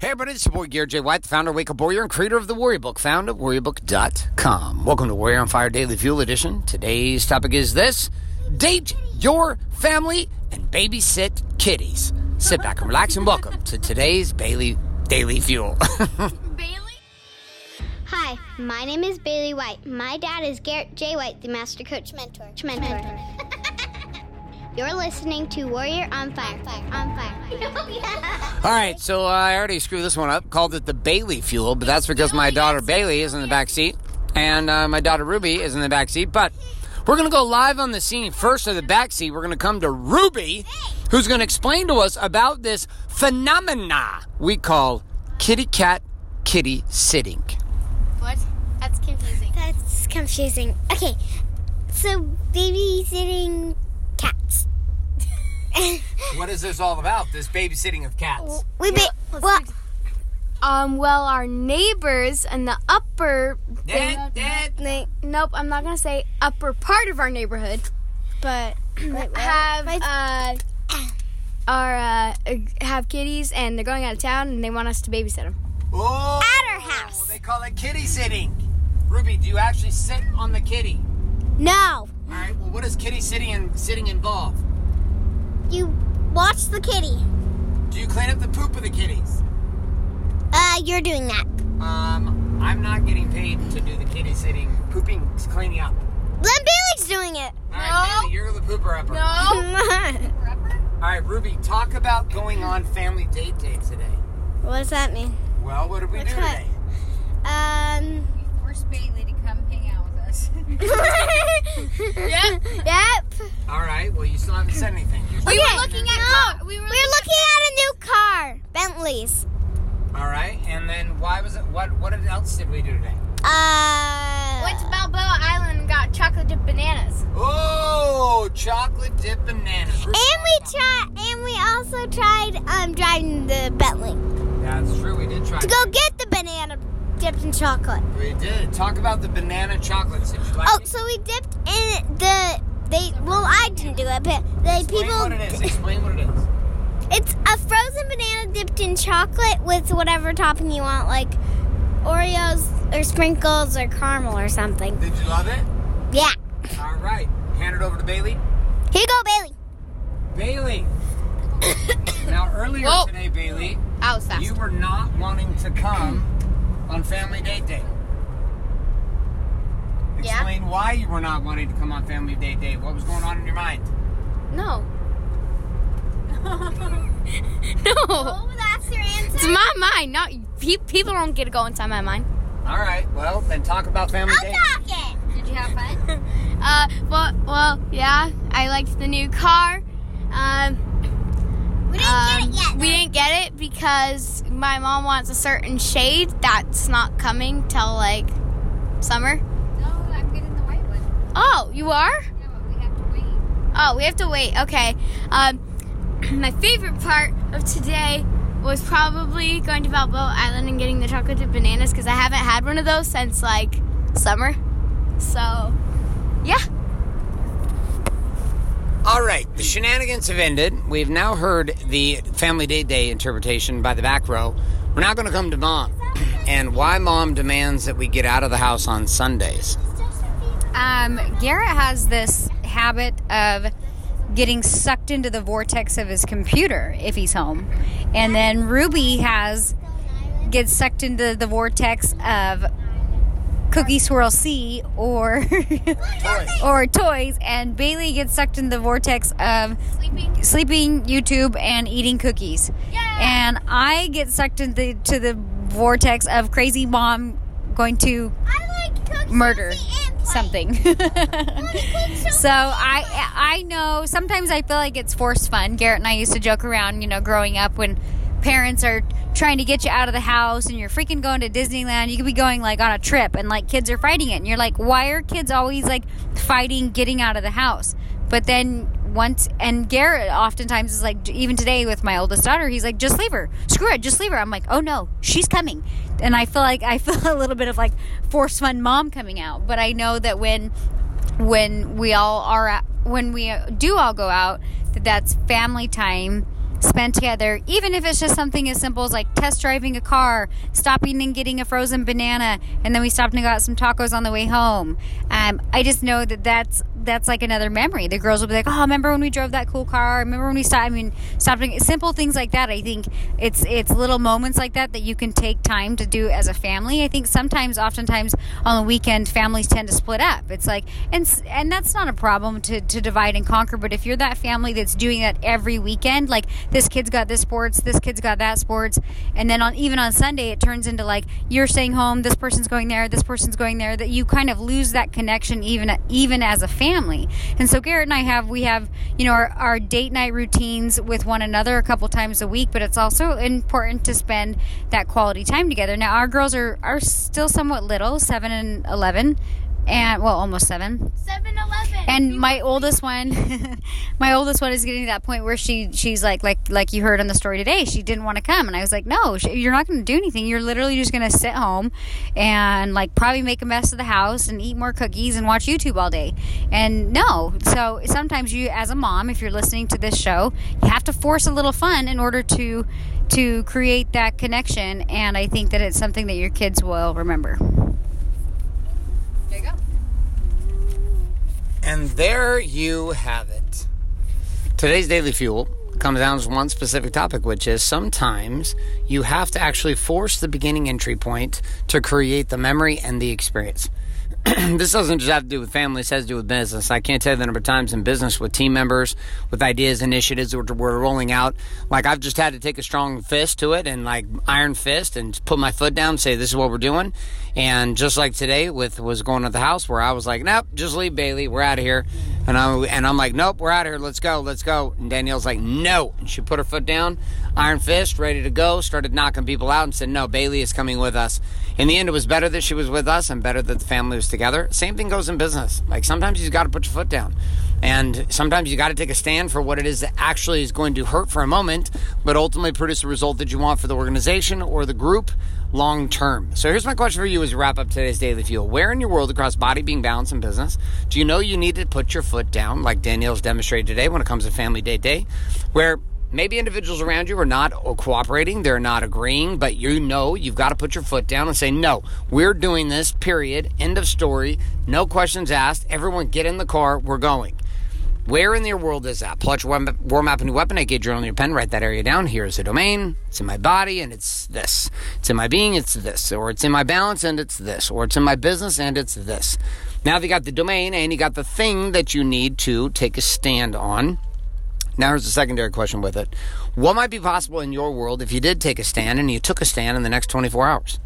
Hey everybody, it's your boy Garrett J. White, the founder of Wake Up Warrior and creator of the Warrior Book, found at warriorbook.com. Welcome to Warrior on Fire Daily Fuel Edition. Today's topic is this Date your family and babysit kitties. Sit back and relax and welcome to today's Bailey Daily Fuel. Bailey? Hi, my name is Bailey White. My dad is Garrett J. White, the Master Coach Mentor. Mentor. You're listening to Warrior on Fire. Fire. On Fire. All right, so uh, I already screwed this one up, called it the Bailey Fuel, but that's because my daughter Bailey is in the back seat and uh, my daughter Ruby is in the back seat. But we're going to go live on the scene first of the back seat. We're going to come to Ruby, who's going to explain to us about this phenomena we call kitty cat kitty sitting. What? That's confusing. That's confusing. Okay, so babysitting cats. What is this all about? This babysitting of cats? We ba- well, Um, well, our neighbors in the upper. Dad, Dad. They, nope, I'm not gonna say upper part of our neighborhood, but have uh, are uh, have kitties and they're going out of town and they want us to babysit them. Oh, At our house. They call it kitty sitting. Ruby, do you actually sit on the kitty? no. All right. Well, what does kitty sitting and sitting involve? You watch the kitty. Do you clean up the poop of the kitties? Uh, you're doing that. Um, I'm not getting paid to do the kitty sitting, pooping, cleaning up. Then Bailey's doing it. All right, Bailey, you're the pooper upper. No. All right, Ruby, talk about going on family date day today. what does that mean? Well, what did we do what? today? Um. We forced Bailey to come hang out with us. yep. Yep. All right. Well, you still haven't said anything. You're We still- were looking at car. We were, looking at a new car, Bentley's. All right. And then why was it? What? What else did we do today? Uh. Went to Balboa Island and got chocolate dipped bananas. Oh, chocolate dip bananas. And we tried. And we also tried um driving the Bentley That's true. We did try. to go get the banana dipped in chocolate. We did. Talk about the banana chocolate Did you like Oh, it? so we dipped in the. They well, I didn't do it, but the Explain people. what it is. Explain what it is. It's a frozen banana dipped in chocolate with whatever topping you want, like Oreos or sprinkles or caramel or something. Did you love it? Yeah. All right. Hand it over to Bailey. Here you go, Bailey. Bailey. now earlier Whoa. today, Bailey, I was fast. you were not wanting to come on family date day. Yeah. Explain why you were not wanting to come on family Day day. What was going on in your mind? no. no. Oh, that's your answer. It's my mind, not pe- people don't get to go inside my mind. All right. Well, then talk about family day. I'm date. talking. Did you have fun? Uh, well, well, yeah, I liked the new car. Um, We didn't um, get it yet. we didn't get it because my mom wants a certain shade that's not coming till like summer. No, I'm getting the white one. Oh, you are? Yeah, but we have to wait. Oh, we have to wait. Okay. Um, my favorite part of today was probably going to Balboa Island and getting the chocolate chip bananas because I haven't had one of those since like summer. So, yeah. All right, the shenanigans have ended. We've now heard the family date day interpretation by the back row. We're now going to come to mom and why mom demands that we get out of the house on Sundays. Um, Garrett has this habit of getting sucked into the vortex of his computer if he's home. And then Ruby has gets sucked into the vortex of Cookie Swirl C or or toys and Bailey gets sucked into the vortex of Sleeping. sleeping, YouTube, and eating cookies. And I get sucked into to the vortex of crazy mom going to I like murder sushi and play. Something. so I I know sometimes I feel like it's forced fun. Garrett and I used to joke around, you know, growing up when parents are trying to get you out of the house and you're freaking going to Disneyland. You could be going like on a trip and like kids are fighting it and you're like, why are kids always like fighting getting out of the house? But then once and Garrett oftentimes is like even today with my oldest daughter, he's like, just leave her. Screw it, just leave her. I'm like, oh no, she's coming. And I feel like I feel a little bit of like force fun mom coming out. But I know that when when we all are when we do all go out, that that's family time spent together, even if it's just something as simple as like test driving a car, stopping and getting a frozen banana, and then we stopped and got some tacos on the way home. Um, I just know that that's that's like another memory. The girls will be like, "Oh, remember when we drove that cool car? Remember when we stopped?" I mean, stopping simple things like that. I think it's it's little moments like that that you can take time to do as a family. I think sometimes, oftentimes on the weekend, families tend to split up. It's like, and and that's not a problem to to divide and conquer. But if you're that family that's doing that every weekend, like this kid's got this sports, this kid's got that sports, and then on even on Sunday it turns into like you're staying home, this person's going there, this person's going there. That you kind of lose that connection even even as a family. And so Garrett and I have we have you know our, our date night routines with one another a couple times a week, but it's also important to spend that quality time together. Now our girls are are still somewhat little, seven and eleven and well almost seven. 7-Eleven. and my oldest one my oldest one is getting to that point where she she's like like like you heard on the story today she didn't want to come. And i was like no you're not going to do anything. You're literally just going to sit home and like probably make a mess of the house and eat more cookies and watch youtube all day. And no so sometimes you as a mom if you're listening to this show you have to force a little fun in order to to create that connection. And i think that it's something that your kids will remember there you go And there you have it. Today's Daily Fuel comes down to one specific topic, which is sometimes you have to actually force the beginning entry point to create the memory and the experience. this doesn't just have to do with family, this has to do with business. I can't tell you the number of times in business with team members, with ideas, initiatives that we're rolling out. Like, I've just had to take a strong fist to it and, like, iron fist and put my foot down and say, this is what we're doing. And just like today with was going to the house where I was like, nope, just leave Bailey. We're out of here. And I'm, and I'm like, nope, we're out of here. Let's go. Let's go. And Danielle's like, no. And she put her foot down, iron fist, ready to go, started knocking people out and said, no, Bailey is coming with us. In the end, it was better that she was with us and better that the family was together. Same thing goes in business. Like sometimes you've got to put your foot down. And sometimes you got to take a stand for what it is that actually is going to hurt for a moment, but ultimately produce the result that you want for the organization or the group long term. So here's my question for you as we wrap up today's Daily Fuel. Where in your world across body, being, balance, and business do you know you need to put your foot down, like Danielle's demonstrated today when it comes to Family Day Day, where maybe individuals around you are not cooperating, they're not agreeing, but you know you've got to put your foot down and say, no, we're doing this, period, end of story, no questions asked, everyone get in the car, we're going. Where in your world is that? Pull out your weapon, war map and weapon, AK journal, and your pen, write that area down. Here's a domain. It's in my body and it's this. It's in my being, it's this. Or it's in my balance and it's this. Or it's in my business and it's this. Now you got the domain and you got the thing that you need to take a stand on, now here's a secondary question with it. What might be possible in your world if you did take a stand and you took a stand in the next 24 hours?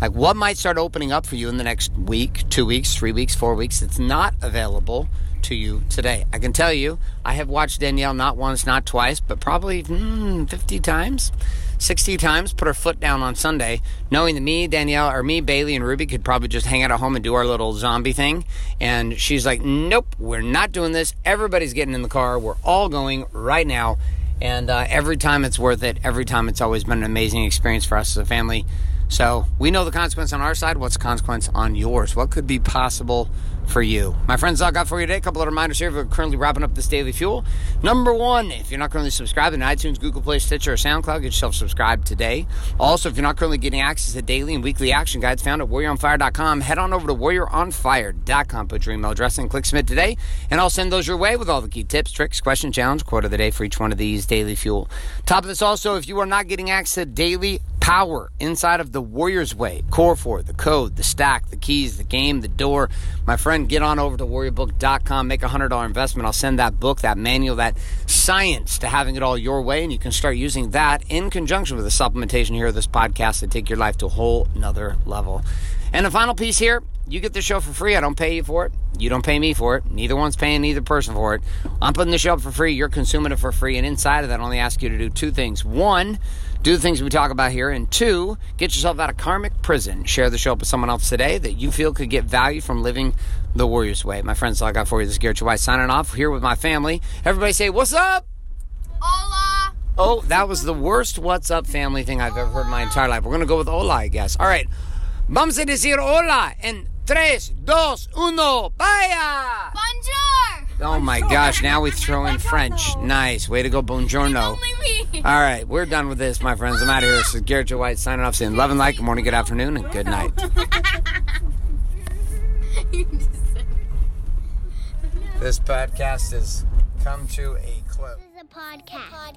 Like what might start opening up for you in the next week, two weeks, three weeks, four weeks that's not available to you today. I can tell you, I have watched Danielle not once, not twice, but probably mm, 50 times, 60 times put her foot down on Sunday, knowing that me, Danielle, or me, Bailey, and Ruby could probably just hang out at home and do our little zombie thing. And she's like, nope, we're not doing this. Everybody's getting in the car. We're all going right now. And uh, every time it's worth it. Every time it's always been an amazing experience for us as a family. So we know the consequence on our side. What's the consequence on yours? What could be possible for you? My friends, all I got for you today a couple of reminders here. We're currently wrapping up this daily fuel. Number one, if you're not currently subscribed in iTunes, Google Play, Stitcher, or SoundCloud, get yourself subscribed today. Also, if you're not currently getting access to daily and weekly action guides found at warrioronfire.com, head on over to warrioronfire.com, put your email address in, click submit today, and I'll send those your way with all the key tips, tricks, question, challenge, quote of the day for each one of these daily fuel. Top of this also, if you are not getting access to daily power inside of the Warriors Way, Core for the code, the stack, the keys, the game, the door. My friend, get on over to warriorbook.com, make a $100 investment. I'll send that book, that manual, that science to having it all your way, and you can start using that in conjunction with the supplementation here of this podcast to take your life to a whole nother level. And the final piece here, you get the show for free. I don't pay you for it. You don't pay me for it. Neither one's paying either person for it. I'm putting the show up for free. You're consuming it for free. And inside of that, I only ask you to do two things. One, do the things we talk about here. And two, get yourself out of karmic prison. Share the show up with someone else today that you feel could get value from living the Warriors way. My friends, all I got for you. This is Garrett White signing off here with my family. Everybody say, What's up? Hola. Oh, that was the worst what's up family thing I've ever heard in my entire life. We're going to go with hola, I guess. All right. Vamos a decir hola en 3, 2, 1, vaya! Bonjour. Oh my gosh! Now we throw in French. Nice way to go, Buongiorno. All right, we're done with this, my friends. I'm out of here. This is Garrett J. White signing off, saying love and light. Good morning, good afternoon, and good night. This podcast has come to a close. This is a podcast.